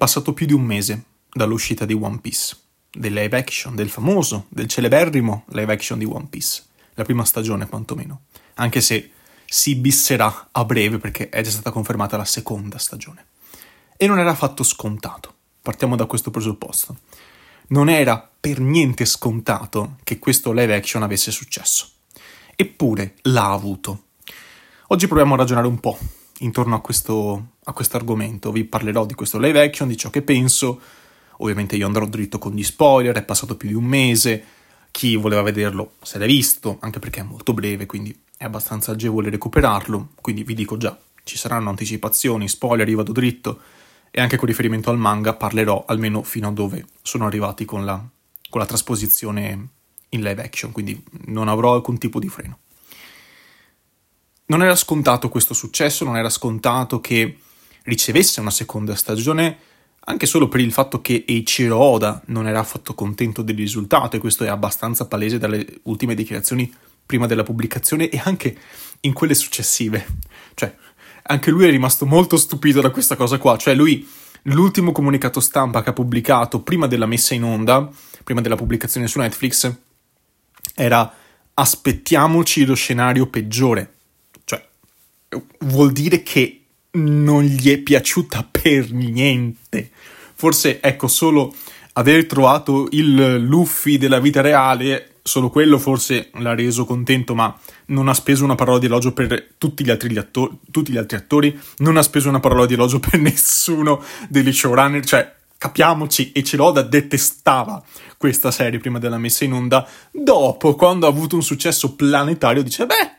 passato più di un mese dall'uscita di One Piece, del live action, del famoso, del celeberrimo live action di One Piece, la prima stagione quantomeno, anche se si bisserà a breve perché è già stata confermata la seconda stagione. E non era affatto scontato, partiamo da questo presupposto. Non era per niente scontato che questo live action avesse successo. Eppure l'ha avuto. Oggi proviamo a ragionare un po' intorno a questo, a questo argomento. Vi parlerò di questo live action, di ciò che penso. Ovviamente io andrò dritto con gli spoiler, è passato più di un mese. Chi voleva vederlo se l'è visto, anche perché è molto breve, quindi è abbastanza agevole recuperarlo. Quindi vi dico già, ci saranno anticipazioni, spoiler, io vado dritto. E anche con riferimento al manga parlerò almeno fino a dove sono arrivati con la, con la trasposizione in live action, quindi non avrò alcun tipo di freno. Non era scontato questo successo, non era scontato che ricevesse una seconda stagione, anche solo per il fatto che Eiichiro Oda non era affatto contento del risultato, e questo è abbastanza palese dalle ultime dichiarazioni prima della pubblicazione e anche in quelle successive. Cioè, anche lui è rimasto molto stupito da questa cosa qua, cioè lui l'ultimo comunicato stampa che ha pubblicato prima della messa in onda, prima della pubblicazione su Netflix, era aspettiamoci lo scenario peggiore vuol dire che non gli è piaciuta per niente. Forse, ecco, solo aver trovato il Luffy della vita reale, solo quello forse l'ha reso contento, ma non ha speso una parola di elogio per tutti gli, altri, gli attori, tutti gli altri attori, non ha speso una parola di elogio per nessuno degli showrunner, cioè capiamoci, e Celoda detestava questa serie prima della messa in onda, dopo, quando ha avuto un successo planetario, dice, beh,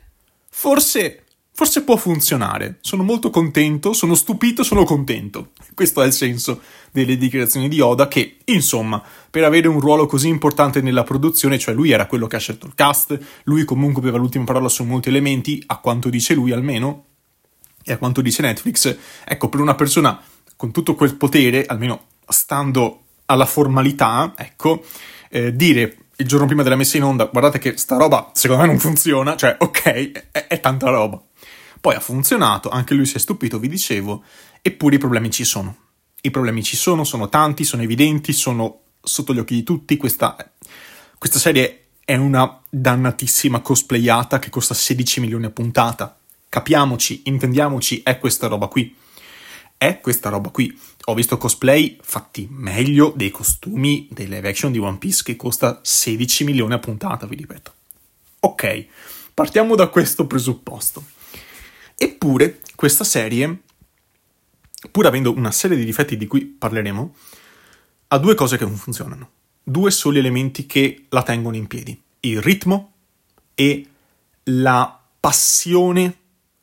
forse forse può funzionare. Sono molto contento, sono stupito, sono contento. Questo è il senso delle dichiarazioni di Oda che, insomma, per avere un ruolo così importante nella produzione, cioè lui era quello che ha scelto il cast, lui comunque aveva l'ultima parola su molti elementi, a quanto dice lui almeno, e a quanto dice Netflix, ecco, per una persona con tutto quel potere, almeno stando alla formalità, ecco, eh, dire il giorno prima della messa in onda, guardate che sta roba secondo me non funziona, cioè ok, è, è tanta roba. Poi ha funzionato, anche lui si è stupito, vi dicevo, eppure i problemi ci sono. I problemi ci sono, sono tanti, sono evidenti, sono sotto gli occhi di tutti. Questa, questa serie è una dannatissima cosplayata che costa 16 milioni a puntata. Capiamoci, intendiamoci, è questa roba qui. È questa roba qui. Ho visto cosplay fatti meglio dei costumi dei live action di One Piece che costa 16 milioni a puntata, vi ripeto. Ok, partiamo da questo presupposto. Eppure questa serie, pur avendo una serie di difetti di cui parleremo, ha due cose che non funzionano. Due soli elementi che la tengono in piedi. Il ritmo e la passione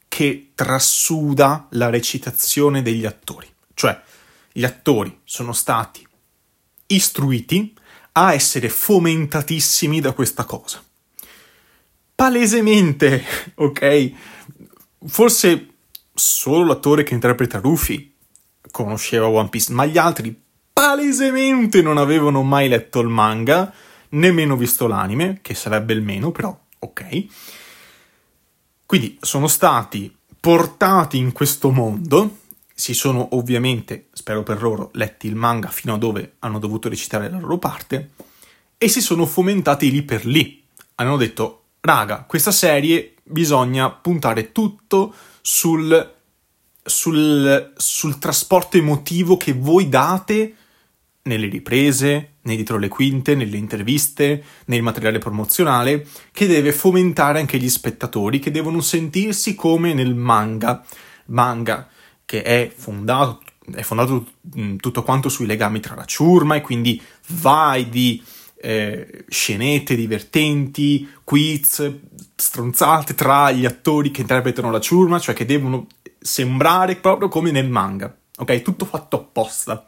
che trasuda la recitazione degli attori. Cioè, gli attori sono stati istruiti a essere fomentatissimi da questa cosa. Palesemente, ok? Forse solo l'attore che interpreta Luffy conosceva One Piece, ma gli altri palesemente non avevano mai letto il manga, nemmeno visto l'anime, che sarebbe il meno, però ok. Quindi sono stati portati in questo mondo, si sono ovviamente, spero per loro, letti il manga fino a dove hanno dovuto recitare la loro parte, e si sono fomentati lì per lì. Hanno detto, raga, questa serie bisogna puntare tutto sul, sul, sul trasporto emotivo che voi date nelle riprese, nei dietro le quinte, nelle interviste, nel materiale promozionale, che deve fomentare anche gli spettatori, che devono sentirsi come nel manga. Manga che è fondato, è fondato tutto quanto sui legami tra la ciurma e quindi vai di eh, scenette divertenti, quiz, stronzate tra gli attori che interpretano la ciurma, cioè che devono sembrare proprio come nel manga. Ok, tutto fatto apposta.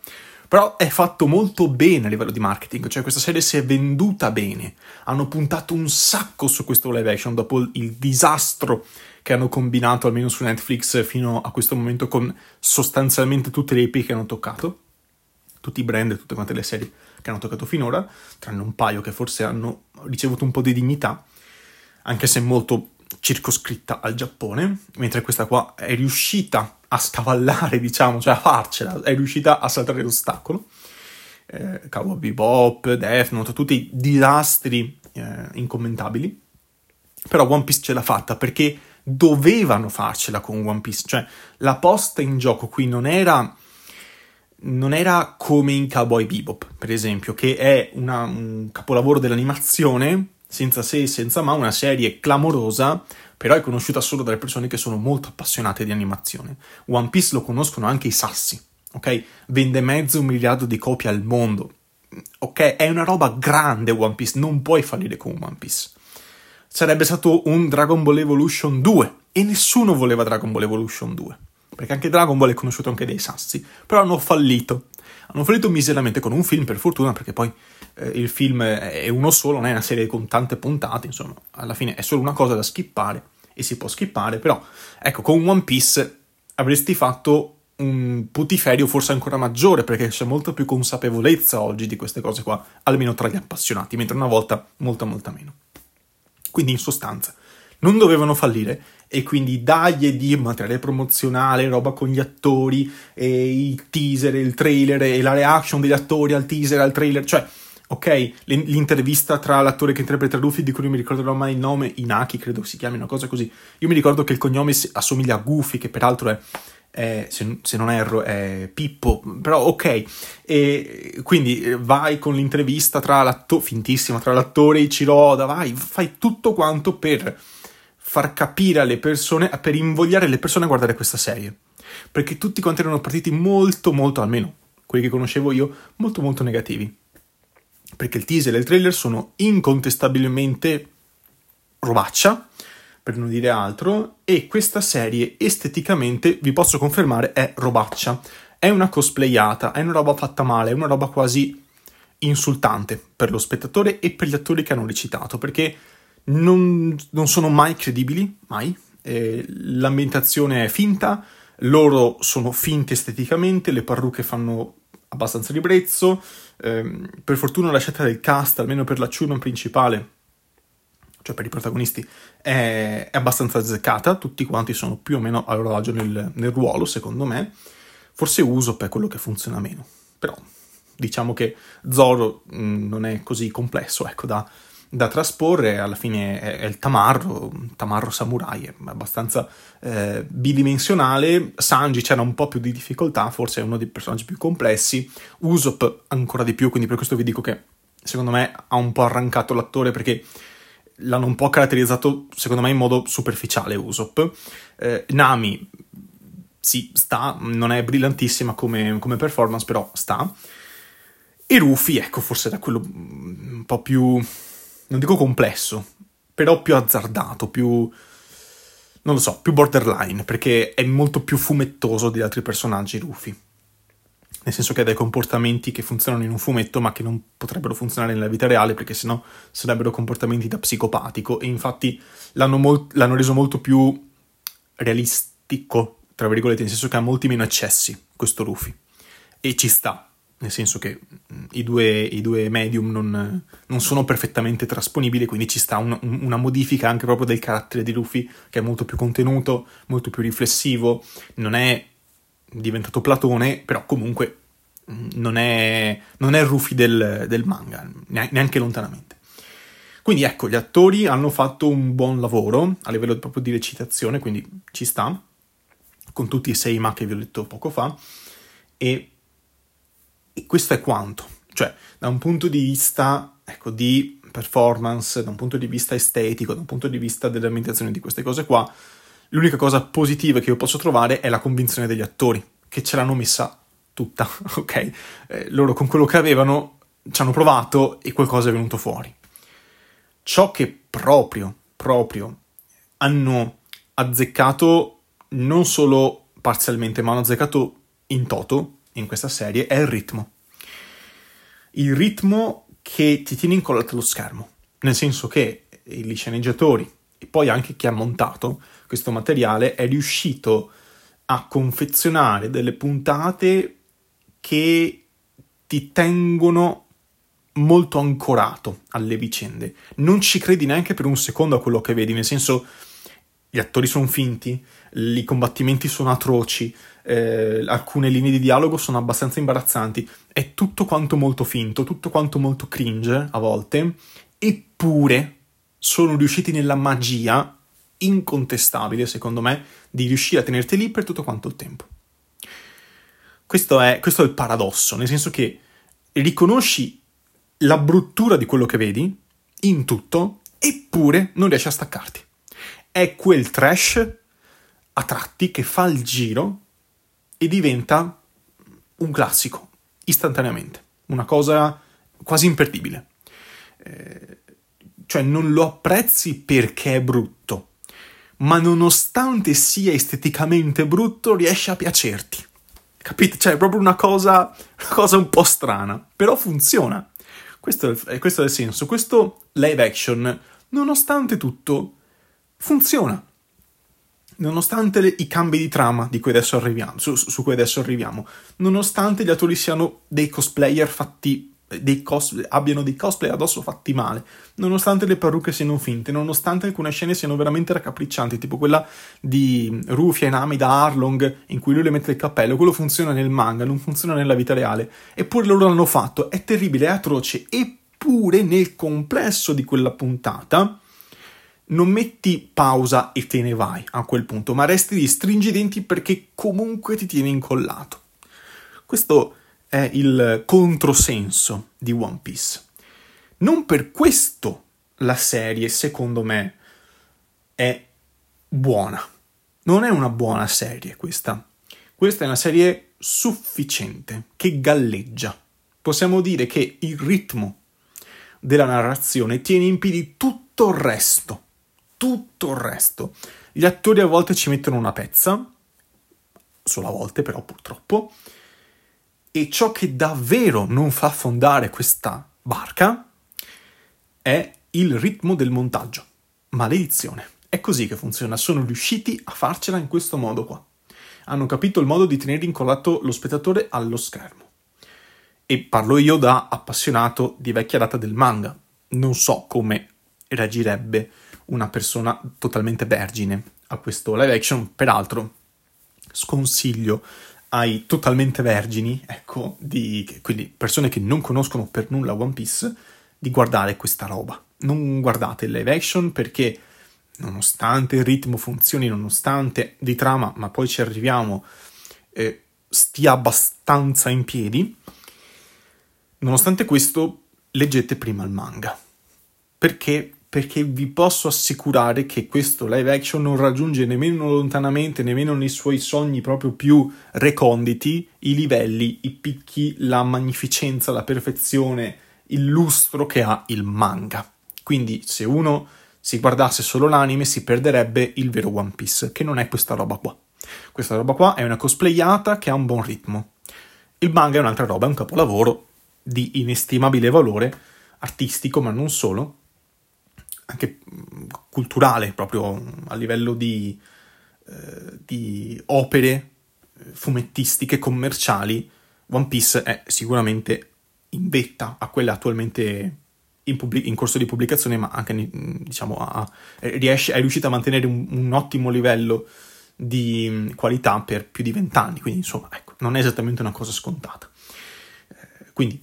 Però è fatto molto bene a livello di marketing, cioè questa serie si è venduta bene. Hanno puntato un sacco su questo live action dopo il disastro che hanno combinato almeno su Netflix fino a questo momento con sostanzialmente tutte le IP che hanno toccato, tutti i brand tutte quante le serie che hanno toccato finora, tranne un paio che forse hanno ricevuto un po' di dignità, anche se molto circoscritta al Giappone, mentre questa qua è riuscita a scavallare, diciamo, cioè a farcela, è riuscita a saltare l'ostacolo. Eh, Cowboy Bebop, Death Note, tutti disastri eh, incommentabili. Però One Piece ce l'ha fatta perché dovevano farcela con One Piece, cioè la posta in gioco qui non era non era come in Cowboy Bebop, per esempio, che è una, un capolavoro dell'animazione, senza se e senza ma, una serie clamorosa, però è conosciuta solo dalle persone che sono molto appassionate di animazione. One Piece lo conoscono anche i sassi, ok? Vende mezzo miliardo di copie al mondo, ok? È una roba grande One Piece, non puoi fallire con One Piece. Sarebbe stato un Dragon Ball Evolution 2 e nessuno voleva Dragon Ball Evolution 2 perché anche Dragon Ball è conosciuto anche dai sassi, però hanno fallito. Hanno fallito miseramente con un film, per fortuna, perché poi eh, il film è uno solo, non è una serie con tante puntate, insomma, alla fine è solo una cosa da skippare e si può skippare, però ecco, con One Piece avresti fatto un putiferio forse ancora maggiore, perché c'è molta più consapevolezza oggi di queste cose qua, almeno tra gli appassionati, mentre una volta molta molta meno. Quindi in sostanza, non dovevano fallire e quindi dagli di materiale promozionale, roba con gli attori, e i teaser, il trailer e la reaction degli attori al teaser, al trailer, cioè ok, l'intervista tra l'attore che interpreta Luffy, di cui non mi ricorderò mai il nome, Inaki credo si chiami, una cosa così. Io mi ricordo che il cognome assomiglia a Goofy, che peraltro è, è se, se, non erro, è Pippo, però ok. E quindi eh, vai con l'intervista tra l'attore, fintissima, tra l'attore e Ichiroda, vai, fai tutto quanto per far capire alle persone, per invogliare le persone a guardare questa serie. Perché tutti quanti erano partiti molto, molto, almeno quelli che conoscevo io, molto, molto negativi. Perché il teaser e il trailer sono incontestabilmente robaccia, per non dire altro, e questa serie esteticamente, vi posso confermare, è robaccia. È una cosplayata, è una roba fatta male, è una roba quasi insultante per lo spettatore e per gli attori che hanno recitato, perché non, non sono mai credibili, mai. Eh, l'ambientazione è finta, loro sono finti esteticamente, le parrucche fanno abbastanza ribrezzo. Eh, per fortuna la scelta del cast, almeno per la Chunon principale, cioè per i protagonisti, è, è, abbastanza azzeccata. Tutti quanti sono più o meno a loro agio nel, nel ruolo, secondo me. Forse Usopp è quello che funziona meno, però diciamo che Zoro mh, mm, non è così complesso, ecco, da da trasporre, alla fine è, il tamarro, tamarro samurai, è abbastanza eh, bidimensionale, Sanji c'era un po' più di difficoltà, forse è uno dei personaggi più complessi, Usopp ancora di più, quindi per questo vi dico che secondo me ha un po' arrancato l'attore perché l'hanno un po' caratterizzato secondo me in modo superficiale Usopp, eh, Nami sì, sta, non è brillantissima come, come performance, però sta. E Rufy, ecco, forse era quello un po' più non dico complesso, però più azzardato, più... non lo so, più borderline, perché è molto più fumettoso di altri personaggi Rufy. Nel senso che ha dei comportamenti che funzionano in un fumetto, ma che non potrebbero funzionare nella vita reale, perché sennò sarebbero comportamenti da psicopatico. E infatti l'hanno, molt- l'hanno reso molto più realistico, tra virgolette, nel senso che ha molti meno eccessi questo Rufy. E ci sta, nel senso che mm, i due, i due medium non, non, sono perfettamente trasponibili, quindi ci sta un, una modifica anche proprio del carattere di Luffy, che è molto più contenuto, molto più riflessivo, non è diventato Platone, però comunque mm, non è, non è Ruffy del, del manga, neanche lontanamente. Quindi ecco, gli attori hanno fatto un buon lavoro a livello proprio di recitazione, quindi ci sta, con tutti i sei ma che vi ho detto poco fa, e e questo è quanto. Cioè, da un punto di vista, ecco, di performance, da un punto di vista estetico, da un punto di vista dell'ambientazione di queste cose qua, l'unica cosa positiva che io posso trovare è la convinzione degli attori, che ce l'hanno messa tutta, ok? Eh, loro con quello che avevano ci hanno provato e qualcosa è venuto fuori. Ciò che proprio, proprio hanno azzeccato non solo parzialmente, ma hanno azzeccato in toto in questa serie è il ritmo. Il ritmo che ti tiene incollato allo schermo, nel senso che gli sceneggiatori e poi anche chi ha montato questo materiale è riuscito a confezionare delle puntate che ti tengono molto ancorato alle vicende. Non ci credi neanche per un secondo a quello che vedi, nel senso gli attori sono finti, i combattimenti sono atroci, eh, alcune linee di dialogo sono abbastanza imbarazzanti, è tutto quanto molto finto, tutto quanto molto cringe a volte, eppure sono riusciti nella magia incontestabile, secondo me, di riuscire a tenerti lì per tutto quanto il tempo. Questo è, questo è il paradosso, nel senso che riconosci la bruttura di quello che vedi in tutto, eppure non riesci a staccarti. È quel trash a tratti che fa il giro e diventa un classico istantaneamente, una cosa quasi imperdibile. Eh, cioè non lo apprezzi perché è brutto, ma nonostante sia esteticamente brutto riesce a piacerti. Capite? Cioè è proprio una cosa, una cosa un po' strana, però funziona. Questo è, questo è il senso. Questo live action, nonostante tutto, funziona. Nonostante le, i cambi di trama di cui su, su cui adesso arriviamo, nonostante gli attori siano dei cosplayer fatti dei cos- abbiano dei cosplay addosso fatti male, nonostante le parrucche siano finte, nonostante alcune scene siano veramente raccapriccianti, tipo quella di Rufia e Nami da Arlong in cui lui le mette il cappello, quello funziona nel manga, non funziona nella vita reale, eppure loro l'hanno fatto, è terribile, è atroce, eppure nel complesso di quella puntata non metti pausa e te ne vai a quel punto, ma resti lì, stringi i denti perché comunque ti tiene incollato. Questo è il controsenso di One Piece. Non per questo la serie, secondo me, è buona. Non è una buona serie questa. Questa è una serie sufficiente, che galleggia. Possiamo dire che il ritmo della narrazione tiene in piedi tutto il resto. Tutto il resto. Gli attori a volte ci mettono una pezza, solo a volte però purtroppo, e ciò che davvero non fa affondare questa barca è il ritmo del montaggio. Maledizione. È così che funziona. Sono riusciti a farcela in questo modo qua. Hanno capito il modo di tenere incollato lo spettatore allo schermo. E parlo io da appassionato di vecchia data del manga. Non so come reagirebbe una persona totalmente vergine a questo live action. Peraltro, sconsiglio ai totalmente vergini, ecco, di, quindi persone che non conoscono per nulla One Piece, di guardare questa roba. Non guardate il live action perché nonostante il ritmo funzioni, nonostante di trama, ma poi ci arriviamo, eh, stia abbastanza in piedi, nonostante questo leggete prima il manga. Perché perché vi posso assicurare che questo live action non raggiunge nemmeno lontanamente, nemmeno nei suoi sogni proprio più reconditi, i livelli, i picchi, la magnificenza, la perfezione, il lustro che ha il manga. Quindi se uno si guardasse solo l'anime si perderebbe il vero One Piece, che non è questa roba qua. Questa roba qua è una cosplayata che ha un buon ritmo. Il manga è un'altra roba, è un capolavoro di inestimabile valore artistico, ma non solo, anche culturale, proprio a livello di, eh, di opere eh, fumettistiche commerciali, One Piece è sicuramente in vetta a quelle attualmente in, pubblic- in corso di pubblicazione, ma anche diciamo, a, riesce, è riuscita a mantenere un, un, ottimo livello di qualità per più di vent'anni, quindi insomma, ecco, non è esattamente una cosa scontata. Eh, quindi,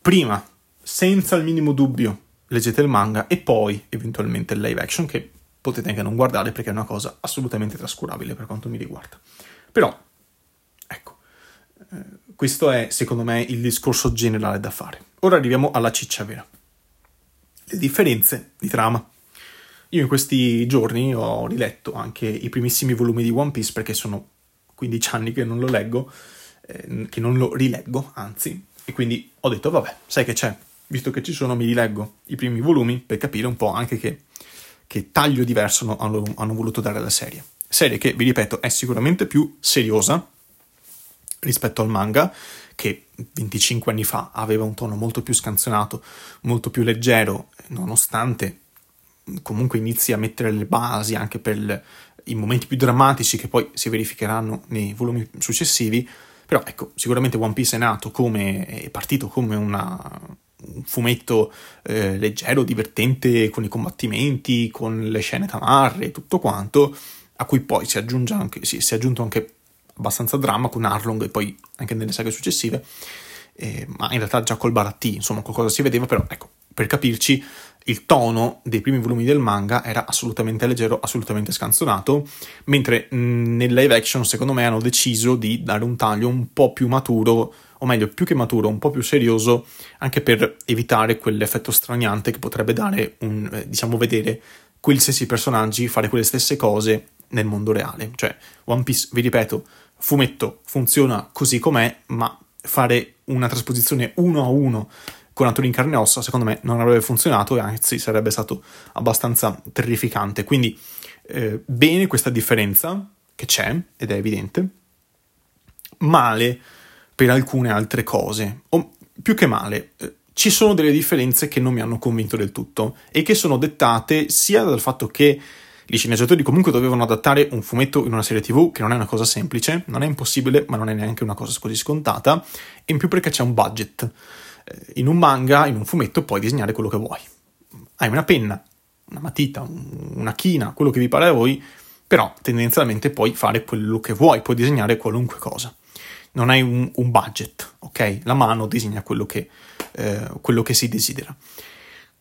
prima, senza il minimo dubbio, leggete il manga e poi eventualmente il live action che potete anche non guardare perché è una cosa assolutamente trascurabile per quanto mi riguarda. Però, ecco, eh, questo è secondo me il discorso generale da fare. Ora arriviamo alla ciccia vera. Le differenze di trama. Io in questi giorni ho riletto anche i primissimi volumi di One Piece perché sono 15 anni che non lo leggo, eh, che non lo rileggo, anzi, e quindi ho detto vabbè, sai che c'è, visto che ci sono, mi rileggo i primi volumi per capire un po' anche che, che taglio diverso hanno, hanno voluto dare alla serie. Serie che, vi ripeto, è sicuramente più seriosa rispetto al manga, che 25 anni fa aveva un tono molto più scanzonato, molto più leggero, nonostante comunque inizi a mettere le basi anche per i momenti più drammatici che poi si verificheranno nei volumi successivi. Però ecco, sicuramente One Piece è nato come, è partito come una, un fumetto eh, leggero, divertente, con i combattimenti, con le scene tamarre e tutto quanto, a cui poi si, aggiunge anche, sì, si è aggiunto anche abbastanza dramma con Arlong e poi anche nelle saghe successive, eh, ma in realtà già col Baratti, insomma, qualcosa si vedeva, però ecco, per capirci, il tono dei primi volumi del manga era assolutamente leggero, assolutamente scanzonato, mentre mh, nel live action, secondo me, hanno deciso di dare un taglio un po' più maturo, o meglio, più che maturo, un po' più serioso, anche per evitare quell'effetto straniante che potrebbe dare un, eh, diciamo, vedere quegli stessi personaggi fare quelle stesse cose nel mondo reale. Cioè, One Piece, vi ripeto, fumetto funziona così com'è, ma fare una trasposizione uno a uno con attori in carne e ossa, secondo me, non avrebbe funzionato e anzi sarebbe stato abbastanza terrificante. Quindi, eh, bene questa differenza, che c'è, ed è evidente, male per alcune altre cose, o più che male, eh, ci sono delle differenze che non mi hanno convinto del tutto e che sono dettate sia dal fatto che gli sceneggiatori comunque dovevano adattare un fumetto in una serie tv, che non è una cosa semplice, non è impossibile, ma non è neanche una cosa così scontata, e in più perché c'è un budget. Eh, in un manga, in un fumetto, puoi disegnare quello che vuoi. Hai una penna, una matita, una china, quello che vi pare a voi, però tendenzialmente puoi fare quello che vuoi, puoi disegnare qualunque cosa. Non hai un, un budget, ok? La mano disegna quello che, eh, quello che si desidera.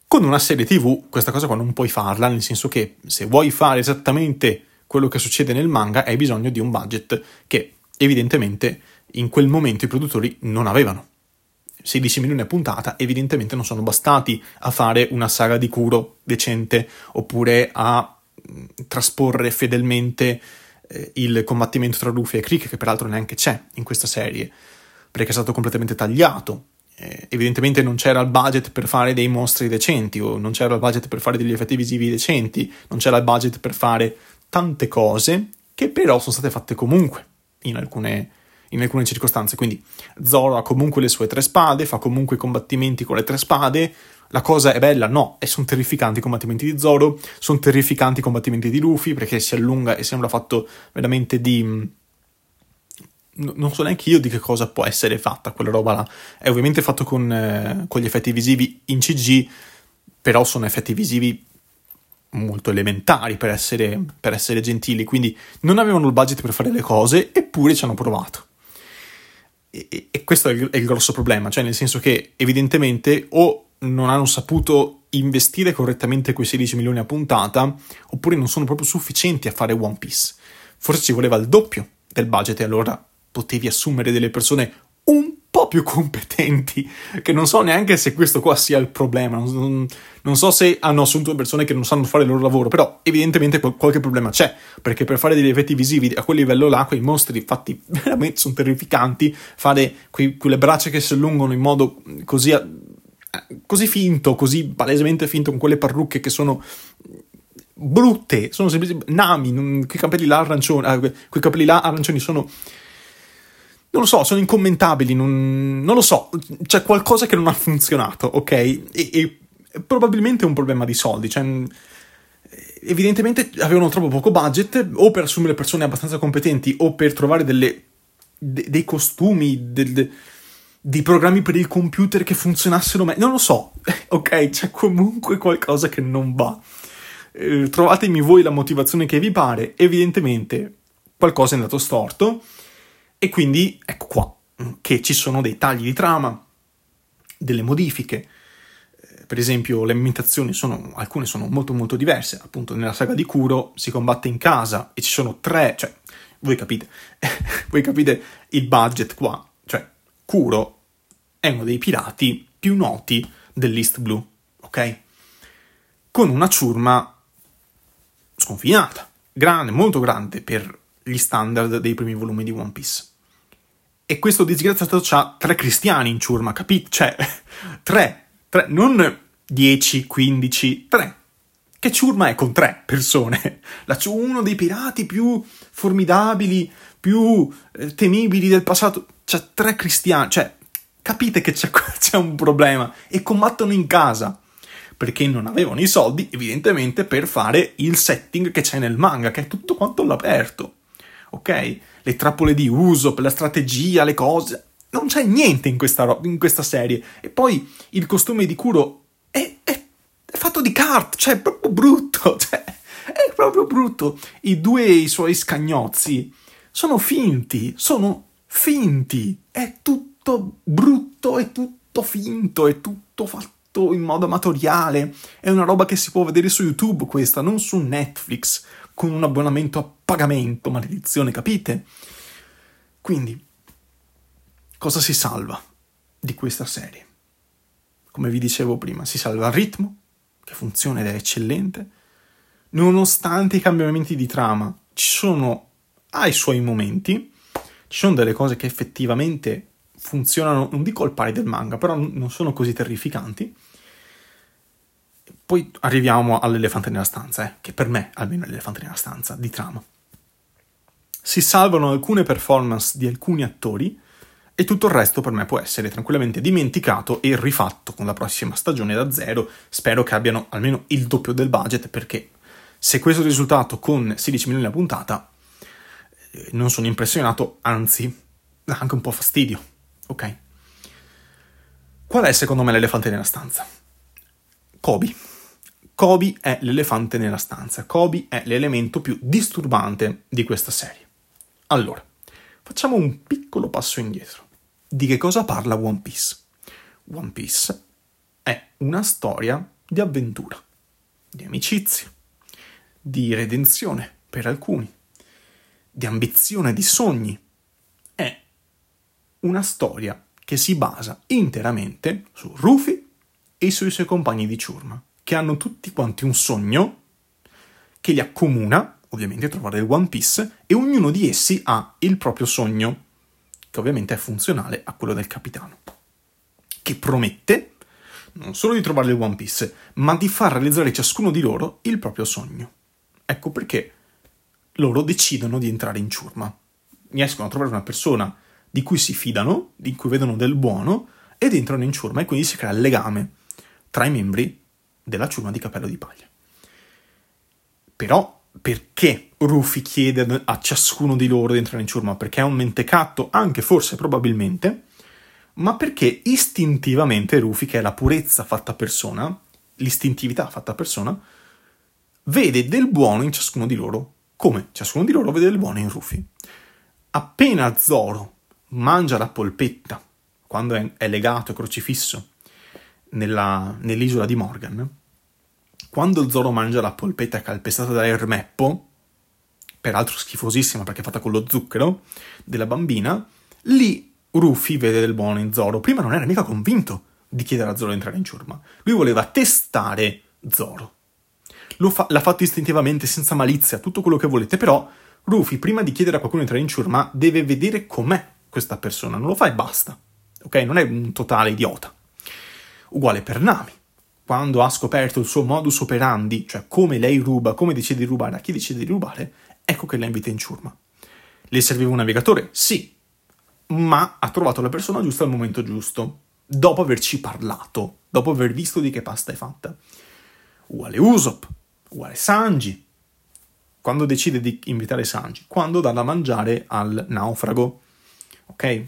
Con una serie TV questa cosa qua non puoi farla, nel senso che se vuoi fare esattamente quello che succede nel manga hai bisogno di un budget che evidentemente in quel momento i produttori non avevano. 16 milioni a puntata evidentemente non sono bastati a fare una saga di Kuro decente oppure a mm, trasporre fedelmente eh, il combattimento tra Luffy e Krieg che peraltro neanche c'è in questa serie perché è stato completamente tagliato eh, evidentemente non c'era il budget per fare dei mostri decenti o non c'era il budget per fare degli effetti visivi decenti, non c'era il budget per fare tante cose che però sono state fatte comunque in alcune, in alcune circostanze. Quindi Zoro ha comunque le sue tre spade, fa comunque i combattimenti con le tre spade. La cosa è bella? No, e sono terrificanti i combattimenti di Zoro, sono terrificanti i combattimenti di Luffy perché si allunga e sembra fatto veramente di non so neanche io di che cosa può essere fatta quella roba là. È ovviamente fatto con, eh, con gli effetti visivi in CG, però sono effetti visivi molto elementari per essere, per essere gentili, quindi non avevano il budget per fare le cose, eppure ci hanno provato. E, e questo è il, è il grosso problema, cioè nel senso che evidentemente o non hanno saputo investire correttamente quei 16 milioni a puntata, oppure non sono proprio sufficienti a fare One Piece. Forse ci voleva il doppio del budget e allora potevi assumere delle persone un po' più competenti, che non so neanche se questo qua sia il problema, non, non, so se hanno assunto persone che non sanno fare il loro lavoro, però evidentemente qualche problema c'è, perché per fare degli effetti visivi a quel livello là, quei mostri fatti veramente sono terrificanti, fare quei, quelle braccia che si allungano in modo così, così finto, così palesemente finto, con quelle parrucche che sono brutte, sono semplicemente nami, quei capelli là arancioni, eh, quei capelli là arancioni sono non lo so, sono incommentabili, non, non, lo so, c'è qualcosa che non ha funzionato, ok? E, e probabilmente è un problema di soldi, cioè evidentemente avevano troppo poco budget o per assumere persone abbastanza competenti o per trovare delle, de, dei costumi, del, dei programmi per il computer che funzionassero meglio, non lo so, ok? C'è comunque qualcosa che non va. Eh, trovatemi voi la motivazione che vi pare, evidentemente qualcosa è andato storto e quindi ecco qua che ci sono dei tagli di trama, delle modifiche. Eh, per esempio, le ambientazioni sono, alcune sono molto molto diverse. Appunto, nella saga di Kuro si combatte in casa e ci sono tre, cioè, voi capite, voi capite il budget qua. Cioè, Kuro è uno dei pirati più noti dell'East Blue, ok? Con una ciurma sconfinata, grande, molto grande per gli standard dei primi volumi di One Piece. E questo disgraziato ha tre cristiani in ciurma, capito? Cioè, tre, tre, non 10, 15, tre. Che ciurma è con tre persone? La, uno dei pirati più formidabili, più eh, temibili del passato. C'ha tre cristiani, cioè, capite che c'è, c'è un problema. E combattono in casa perché non avevano i soldi, evidentemente, per fare il setting che c'è nel manga, che è tutto quanto all'aperto. Ok? le trappole di uso, per la strategia, le cose. Non c'è niente in questa, ro- in questa serie. E poi il costume di Kuro è, è, è fatto di cart, cioè è proprio brutto. Cioè, è proprio brutto. I due i suoi scagnozzi sono finti, sono finti. È tutto brutto, è tutto finto, è tutto fatto in modo amatoriale. È una roba che si può vedere su YouTube questa, non su Netflix, con un abbonamento a pagamento, maledizione, capite? Quindi, cosa si salva di questa serie? Come vi dicevo prima, si salva il ritmo, che funziona ed è eccellente, nonostante i cambiamenti di trama, ci sono, ha i suoi momenti, ci sono delle cose che effettivamente funzionano, non dico al pari del manga, però non sono così terrificanti. Poi arriviamo all'elefante nella stanza, eh, che per me almeno è l'elefante nella stanza, di trama. Si salvano alcune performance di alcuni attori e tutto il resto per me può essere tranquillamente dimenticato e rifatto con la prossima stagione da zero. Spero che abbiano almeno il doppio del budget perché se questo risultato con 16 milioni a puntata, non sono impressionato, anzi, dà anche un po' fastidio, ok? Qual è secondo me l'elefante nella stanza? Kobe. Kobe è l'elefante nella stanza. Kobe è l'elemento più disturbante di questa serie. Allora, facciamo un piccolo passo indietro. Di che cosa parla One Piece? One Piece è una storia di avventura, di amicizia, di redenzione per alcuni, di ambizione, di sogni. È una storia che si basa interamente su Rufy e sui suoi compagni di ciurma, che hanno tutti quanti un sogno che li accomuna, ovviamente trovare il One Piece, e ognuno di essi ha il proprio sogno, che ovviamente è funzionale a quello del capitano, che promette non solo di trovare il One Piece, ma di far realizzare ciascuno di loro il proprio sogno. Ecco perché loro decidono di entrare in ciurma. Riescono a trovare una persona di cui si fidano, di cui vedono del buono, ed entrano in ciurma e quindi si crea il legame tra i membri della ciurma di Capello di Paglia. Però perché Rufy chiede a ciascuno di loro di entrare in ciurma? Perché è un mentecatto, anche forse probabilmente, ma perché istintivamente Rufy, che è la purezza fatta persona, l'istintività fatta persona, vede del buono in ciascuno di loro, come ciascuno di loro vede del buono in Rufy. Appena Zoro mangia la polpetta, quando è, è legato e crocifisso nella, nell'isola di Morgan, quando Zoro mangia la polpetta calpestata da Ermeppo, peraltro schifosissima perché è fatta con lo zucchero, della bambina, lì Rufy vede del buono in Zoro. Prima non era mica convinto di chiedere a Zoro di entrare in ciurma. Lui voleva testare Zoro fa- l'ha fatto istintivamente, senza malizia, tutto quello che volete, però Rufy, prima di chiedere a qualcuno di entrare in ciurma, deve vedere com'è questa persona, non lo fa e basta, ok? Non è un totale idiota. Uguale per Nami. Quando ha scoperto il suo modus operandi, cioè come lei ruba, come decide di rubare, a chi decide di rubare, ecco che la invita in ciurma. Le serviva un navigatore? Sì, ma ha trovato la persona giusta al momento giusto, dopo averci parlato, dopo aver visto di che pasta è fatta. Uguale Usopp, uguale Sanji. Quando decide di invitare Sanji? Quando dà da mangiare al naufrago. Ok?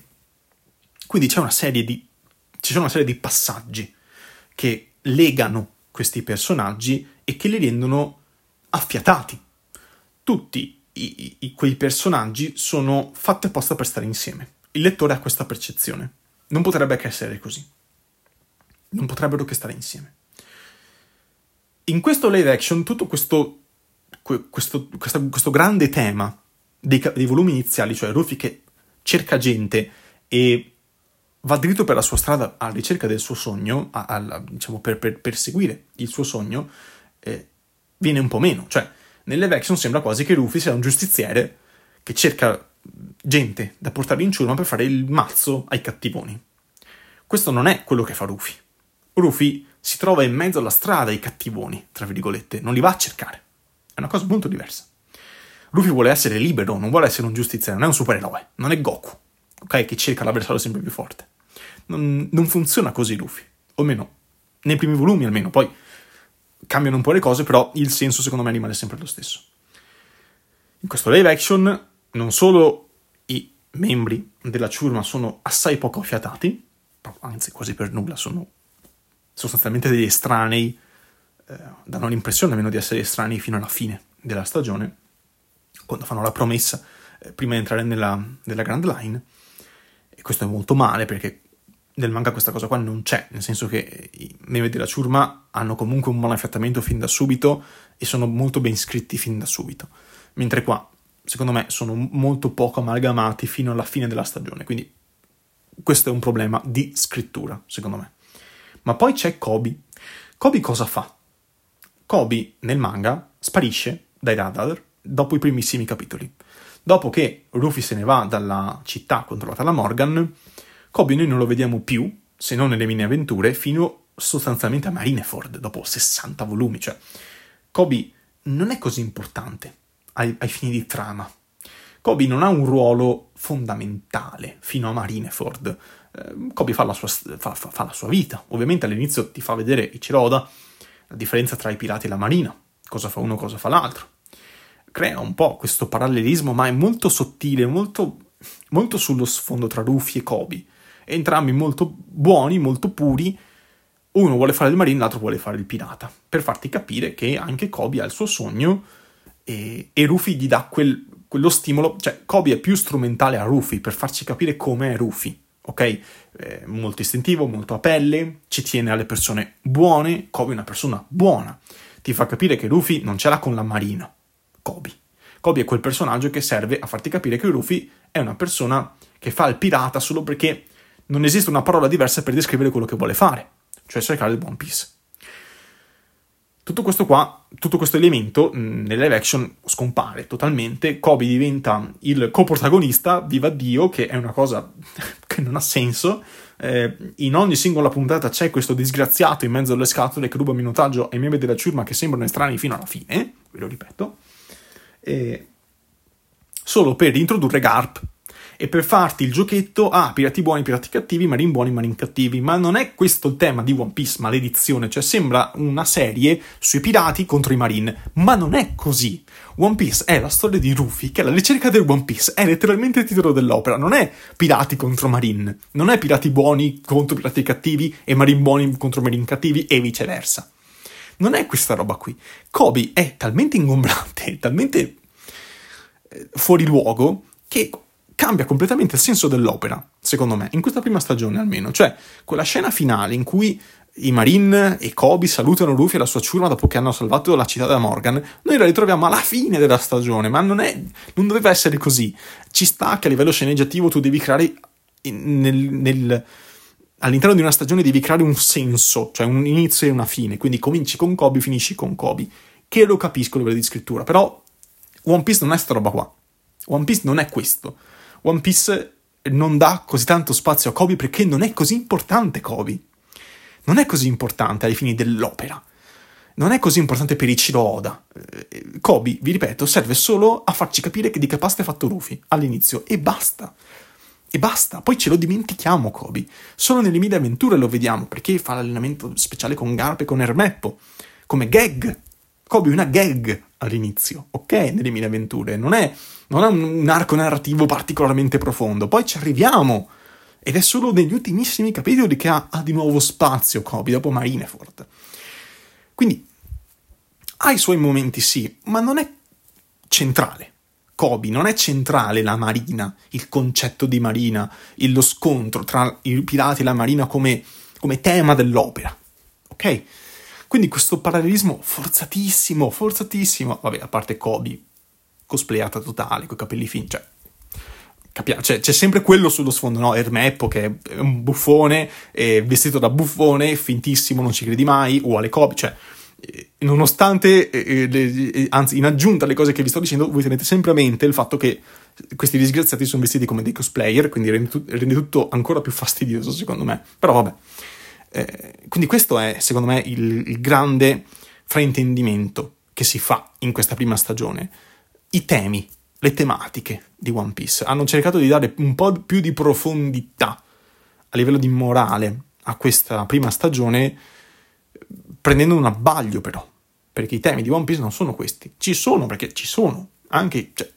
Quindi c'è una serie di, ci sono una serie di passaggi che legano questi personaggi e che li rendono affiatati. Tutti i, i, quei personaggi sono fatti apposta per stare insieme. Il lettore ha questa percezione. Non potrebbe che essere così. Non potrebbero che stare insieme in questo live action tutto questo, questo, questo, questo grande tema dei, dei, volumi iniziali, cioè Rufy che cerca gente e va dritto per la sua strada alla ricerca del suo sogno, a, a, diciamo per, per, perseguire il suo sogno, eh, viene un po' meno. Cioè, live action sembra quasi che Rufy sia un giustiziere che cerca gente da portare in ciurma per fare il mazzo ai cattivoni. Questo non è quello che fa Rufy. Rufy si trova in mezzo alla strada ai cattivoni, tra virgolette, non li va a cercare. È una cosa molto diversa. Luffy vuole essere libero, non vuole essere un giustiziere, non è un supereroe, non è Goku, ok? Che cerca l'avversario sempre più forte. Non, non funziona così Luffy, o almeno nei primi volumi almeno, poi cambiano un po' le cose, però il senso secondo me rimane sempre lo stesso. In questo live action non solo i membri della ciurma sono assai poco affiatati, anzi quasi per nulla, sono sostanzialmente degli estranei, eh, danno l'impressione almeno di essere estranei fino alla fine della stagione, quando fanno la promessa eh, prima di entrare nella, nella Grand Line, e questo è molto male perché nel manga questa cosa qua non c'è, nel senso che i Neve della ciurma hanno comunque un buon affettamento fin da subito e sono molto ben scritti fin da subito, mentre qua, secondo me, sono molto poco amalgamati fino alla fine della stagione, quindi questo è un problema di scrittura, secondo me. Ma poi c'è Kobe. Kobe cosa fa? Kobe nel manga sparisce dai radar dopo i primissimi capitoli. Dopo che Rufy se ne va dalla città controllata da Morgan, Kobe noi non lo vediamo più, se non nelle mini avventure, fino sostanzialmente a Marineford, dopo 60 volumi. Cioè, Kobe non è così importante ai, ai fini di trama. Kobe non ha un ruolo fondamentale fino a Marineford. Eh, Kobe fa la, sua, fa, fa, fa la, sua, vita. Ovviamente all'inizio ti fa vedere Ichiroda, la differenza tra i pirati e la marina, cosa fa uno, cosa fa l'altro. Crea un po' questo parallelismo, ma è molto sottile, molto, molto sullo sfondo tra Rufy e Kobe entrambi molto buoni, molto puri. Uno vuole fare il marine, l'altro vuole fare il pirata, per farti capire che anche Kobe ha il suo sogno e, e Rufy gli dà quel, quello stimolo, cioè Kobe è più strumentale a Rufy per farci capire com'è Rufy, ok? Eh, molto istintivo, molto a pelle, ci tiene alle persone buone, Kobe è una persona buona, ti fa capire che Rufy non ce l'ha con la marina, Kobe. Kobe è quel personaggio che serve a farti capire che Rufy è una persona che fa il pirata solo perché non esiste una parola diversa per descrivere quello che vuole fare, cioè cercare il One Piece. Tutto questo qua, tutto questo elemento nelle live action scompare totalmente, Kobe diventa il coprotagonista, viva Dio, che è una cosa che non ha senso. Eh, in ogni singola puntata c'è questo disgraziato in mezzo alle scatole che ruba minutaggio ai membri della ciurma che sembrano estranei fino alla fine, ve lo ripeto, eh, solo per introdurre Garp, e per farti il giochetto ah, pirati buoni, pirati cattivi, marin buoni, marin cattivi. Ma non è questo il tema di One Piece, maledizione. Cioè, sembra una serie sui pirati contro i marine. Ma non è così. One Piece è la storia di Rufy, che è la ricerca del One Piece. È letteralmente il titolo dell'opera. Non è pirati contro marine. Non è pirati buoni contro pirati cattivi e marin buoni contro marin cattivi e viceversa. Non è questa roba qui. Kobe è talmente ingombrante, talmente eh, fuori luogo, che cambia completamente il senso dell'opera, secondo me, in questa prima stagione almeno. Cioè, quella scena finale in cui i Marine e Kobe salutano Luffy e la sua ciurma dopo che hanno salvato la città da Morgan, noi la ritroviamo alla fine della stagione, ma non, è, non doveva essere così. Ci sta che a livello sceneggiativo tu devi creare nel, nel, all'interno di una stagione devi creare un senso, cioè un inizio e una fine, quindi cominci con Kobe, finisci con Kobe, che lo capisco a livello di scrittura, però One Piece non è sta roba qua. One Piece non è questo. One Piece non dà così tanto spazio a Kobe perché non è così importante Kobe. Non è così importante ai fini dell'opera. Non è così importante per Ichiro Oda. Eh, Kobe, vi ripeto, serve solo a farci capire che di che pasta è fatto Rufy all'inizio e basta. E basta, poi ce lo dimentichiamo Kobe. Solo nelle mille avventure lo vediamo perché fa l'allenamento speciale con Garp e con Ermeppo, come gag. È una gag all'inizio, ok? Nelle mille avventure. Non è non ha un arco narrativo particolarmente profondo. Poi ci arriviamo. Ed è solo negli ultimissimi capitoli che ha, ha di nuovo spazio Kobe dopo Marineford. Quindi ha i suoi momenti, sì, ma non è centrale. Kobe non è centrale la marina, il concetto di marina, lo scontro tra i pirati e la marina come, come tema dell'opera. Ok? Quindi questo parallelismo forzatissimo, forzatissimo. Vabbè, a parte Kobe, cosplayata totale, con i capelli finti, cioè, Capia- cioè, c'è sempre quello sullo sfondo, no? Ermeppo che è un buffone, è vestito da buffone, fintissimo, non ci credi mai, uguale Kobe, cioè, eh, nonostante, eh, le, anzi, in aggiunta alle cose che vi sto dicendo, voi tenete sempre a mente il fatto che questi disgraziati sono vestiti come dei cosplayer, quindi rende, tu- rende tutto ancora più fastidioso, secondo me. Però vabbè. Eh, quindi questo è, secondo me, il, il grande fraintendimento che si fa in questa prima stagione i temi, le tematiche di One Piece. Hanno cercato di dare un po' più di profondità a livello di morale a questa prima stagione, prendendo un abbaglio però, perché i temi di One Piece non sono questi. Ci sono perché ci sono, anche cioè,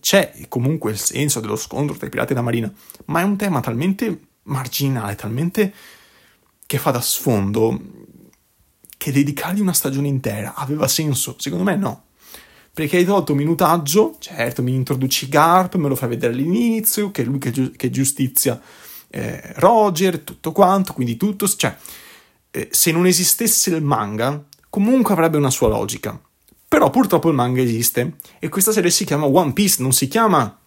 c'è comunque il senso dello scontro tra i pirati e la marina, ma è un tema talmente marginale, talmente che fa da sfondo che dedicargli una stagione intera aveva senso? Secondo me no. perché hai tolto minutaggio, certo mi introduci Garp, me lo fai vedere all'inizio, che è lui che, che giustizia eh, Roger, tutto quanto, quindi tutto, cioè, eh, se non esistesse il manga, comunque avrebbe una sua logica. Però purtroppo il manga esiste e questa serie si chiama One Piece, non si chiama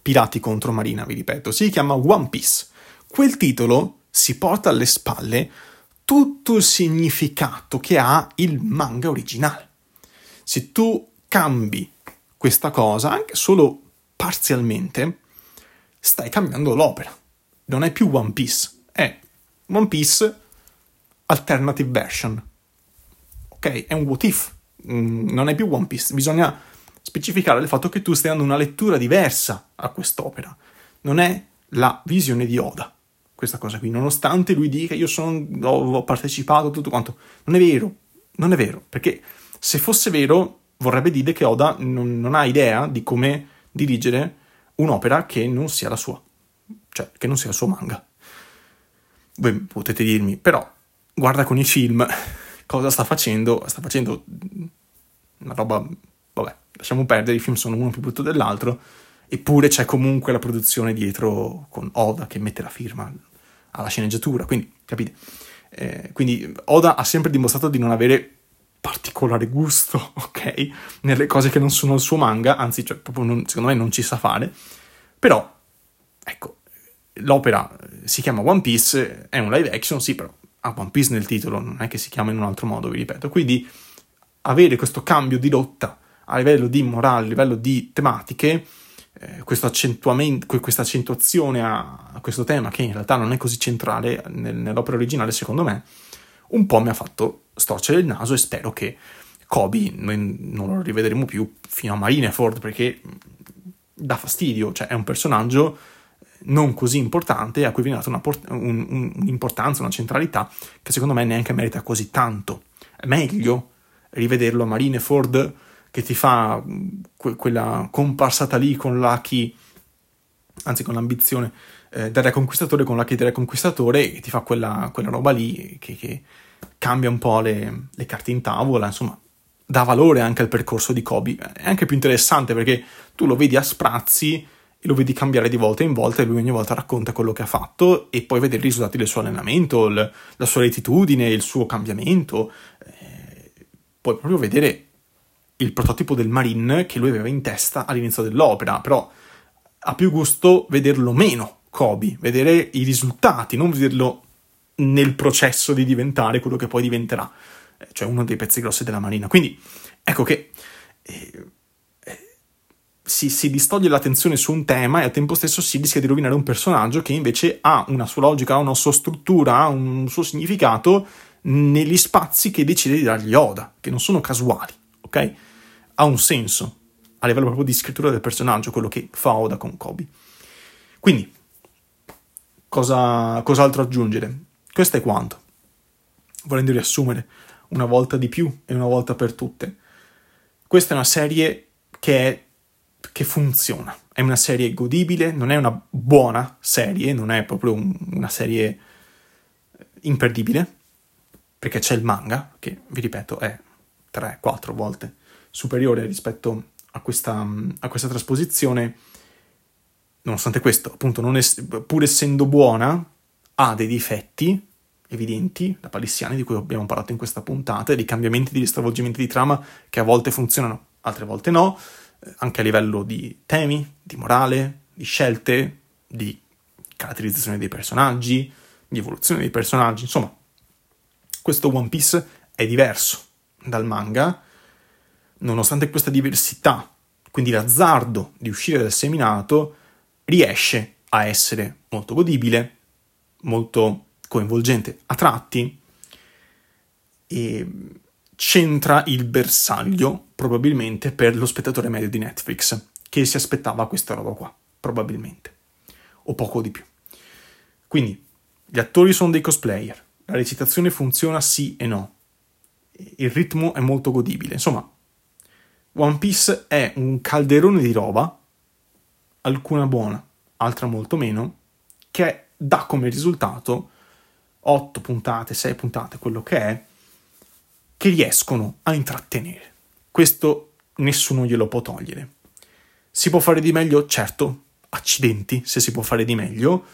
Pirati contro Marina, vi ripeto, si chiama One Piece. Quel titolo si porta alle spalle tutto il significato che ha il manga originale. Se tu cambi questa cosa, anche solo parzialmente, stai cambiando l'opera. Non è più One Piece, è One Piece Alternative Version. Ok? È un what if. Mm, non è più One Piece. Bisogna specificare il fatto che tu stai dando una lettura diversa a quest'opera. Non è la visione di Oda questa cosa qui, nonostante lui dica io sono, ho, partecipato, tutto quanto. Non è vero, non è vero, perché se fosse vero vorrebbe dire che Oda non, non ha idea di come dirigere un'opera che non sia la sua, cioè che non sia il suo manga. Voi potete dirmi, però guarda con i film cosa sta facendo, sta facendo una roba, vabbè, lasciamo perdere, i film sono uno più brutto dell'altro, eppure c'è comunque la produzione dietro con Oda che mette la firma alla sceneggiatura, quindi capite? Eh, quindi Oda ha sempre dimostrato di non avere particolare gusto, ok? Nelle cose che non sono il suo manga, anzi, cioè, proprio non, secondo me non ci sa fare, però, ecco, l'opera si chiama One Piece, è un live action, sì, però ha One Piece nel titolo, non è che si chiama in un altro modo, vi ripeto, quindi avere questo cambio di rotta a livello di morale, a livello di tematiche, eh, questo questa accentuazione a, questo tema che in realtà non è così centrale nel, nell'opera originale, secondo me, un po' mi ha fatto storcere il naso e spero che Kobe noi non lo rivedremo più fino a Marineford perché dà fastidio, cioè è un personaggio non così importante a cui viene data una port- un, un, un'importanza, una centralità che secondo me neanche merita così tanto. È meglio rivederlo a Marineford che ti fa que- quella comparsata lì con Lucky, anzi con l'ambizione eh, del Re Conquistatore, con Lucky del Re Conquistatore, e ti fa quella, quella roba lì che, che, cambia un po' le, le carte in tavola, insomma, dà valore anche al percorso di Kobe. È anche più interessante perché tu lo vedi a sprazzi e lo vedi cambiare di volta in volta e lui ogni volta racconta quello che ha fatto e poi vedi i risultati del suo allenamento, il, la sua retitudine, il suo cambiamento. Eh, puoi proprio vedere il prototipo del Marine che lui aveva in testa all'inizio dell'opera, però ha più gusto vederlo meno Kobe, vedere i risultati, non vederlo nel processo di diventare quello che poi diventerà, cioè uno dei pezzi grossi della Marina. Quindi ecco che eh, eh, si, si, distoglie l'attenzione su un tema e al tempo stesso si rischia di rovinare un personaggio che invece ha una sua logica, ha una sua struttura, ha un suo significato negli spazi che decide di dargli Oda, che non sono casuali, ok? ha un senso a livello proprio di scrittura del personaggio, quello che fa Oda con Kobe. Quindi, cosa, cos'altro aggiungere? Questo è quanto. Volendo riassumere una volta di più e una volta per tutte. Questa è una serie che, è, che funziona, è una serie godibile, non è una buona serie, non è proprio un, una serie imperdibile, perché c'è il manga, che vi ripeto è 3-4 volte superiore rispetto a questa, a questa trasposizione, nonostante questo, appunto, es- pur essendo buona, ha dei difetti evidenti, da palissiani, di cui abbiamo parlato in questa puntata, dei cambiamenti, degli stravolgimenti di trama che a volte funzionano, altre volte no, eh, anche a livello di temi, di morale, di scelte, di caratterizzazione dei personaggi, di evoluzione dei personaggi, insomma, questo One Piece è diverso dal manga nonostante questa diversità, quindi l'azzardo di uscire dal seminato, riesce a essere molto godibile, molto coinvolgente a tratti e centra il bersaglio probabilmente per lo spettatore medio di Netflix che si aspettava questa roba qua, probabilmente, o poco di più. Quindi gli attori sono dei cosplayer, la recitazione funziona sì e no, il ritmo è molto godibile, insomma One Piece è un calderone di roba, alcuna buona, altra molto meno, che dà come risultato 8 puntate, 6 puntate, quello che è, che riescono a intrattenere. Questo nessuno glielo può togliere. Si può fare di meglio? Certo, accidenti se si può fare di meglio.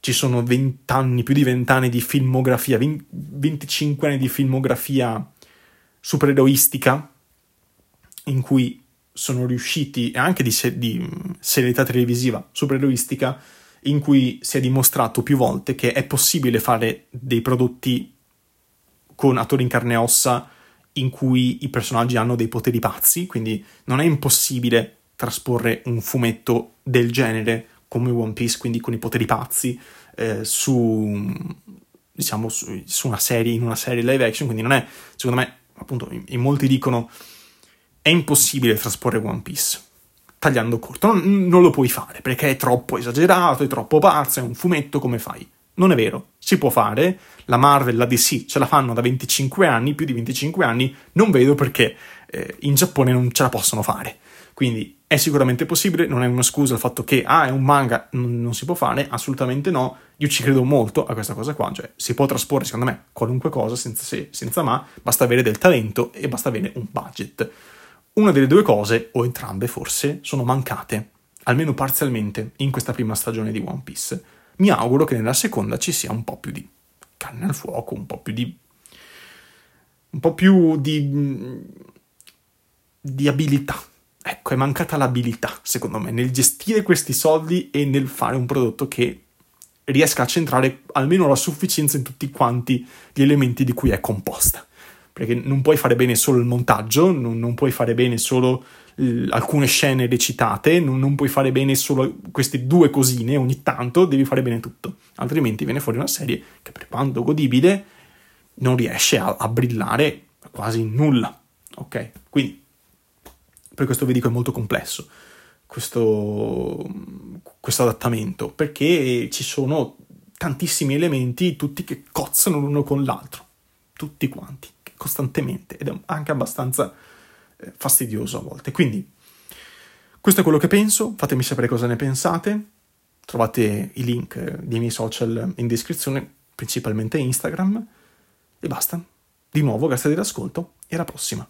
Ci sono 20 anni, più di 20 anni di filmografia, 20, 25 anni di filmografia supereroistica in cui sono riusciti, e anche di, se- di serialità televisiva supereroistica, in cui si è dimostrato più volte che è possibile fare dei prodotti con attori in carne e ossa in cui i personaggi hanno dei poteri pazzi, quindi non è impossibile trasporre un fumetto del genere come One Piece, quindi con i poteri pazzi, eh, su, diciamo, su, su, una serie, in una serie live action, quindi non è, secondo me, appunto, in, in molti dicono è impossibile trasporre One Piece. Tagliando corto, non, non lo puoi fare perché è troppo esagerato, è troppo pazzo, è un fumetto, come fai? Non è vero, si può fare, la Marvel, la DC ce la fanno da 25 anni, più di 25 anni, non vedo perché eh, in Giappone non ce la possono fare. Quindi è sicuramente possibile, non è una scusa il fatto che ah, è un manga, non, non si può fare, assolutamente no. Io ci credo molto a questa cosa qua, cioè si può trasporre secondo me qualunque cosa senza se, senza ma, basta avere del talento e basta avere un budget. Una delle due cose, o entrambe forse, sono mancate, almeno parzialmente, in questa prima stagione di One Piece mi auguro che nella seconda ci sia un po' più di carne al fuoco, un po' più di... un po' più di... di abilità. Ecco, è mancata l'abilità, secondo me, nel gestire questi soldi e nel fare un prodotto che riesca a centrare almeno la sufficienza in tutti quanti gli elementi di cui è composta. Perché non puoi fare bene solo il montaggio, non, non puoi fare bene solo alcune scene recitate, non, non, puoi fare bene solo queste due cosine ogni tanto, devi fare bene tutto, altrimenti viene fuori una serie che per quanto godibile non riesce a, a brillare quasi nulla, ok? Quindi per questo vi dico è molto complesso questo, questo adattamento, perché ci sono tantissimi elementi, tutti che cozzano l'uno con l'altro, tutti quanti, costantemente, ed è anche abbastanza eh, fastidioso a volte. Quindi, questo è quello che penso, fatemi sapere cosa ne pensate. Trovate i link dei miei social in descrizione, principalmente Instagram. E basta. Di nuovo, grazie dell'ascolto e alla prossima.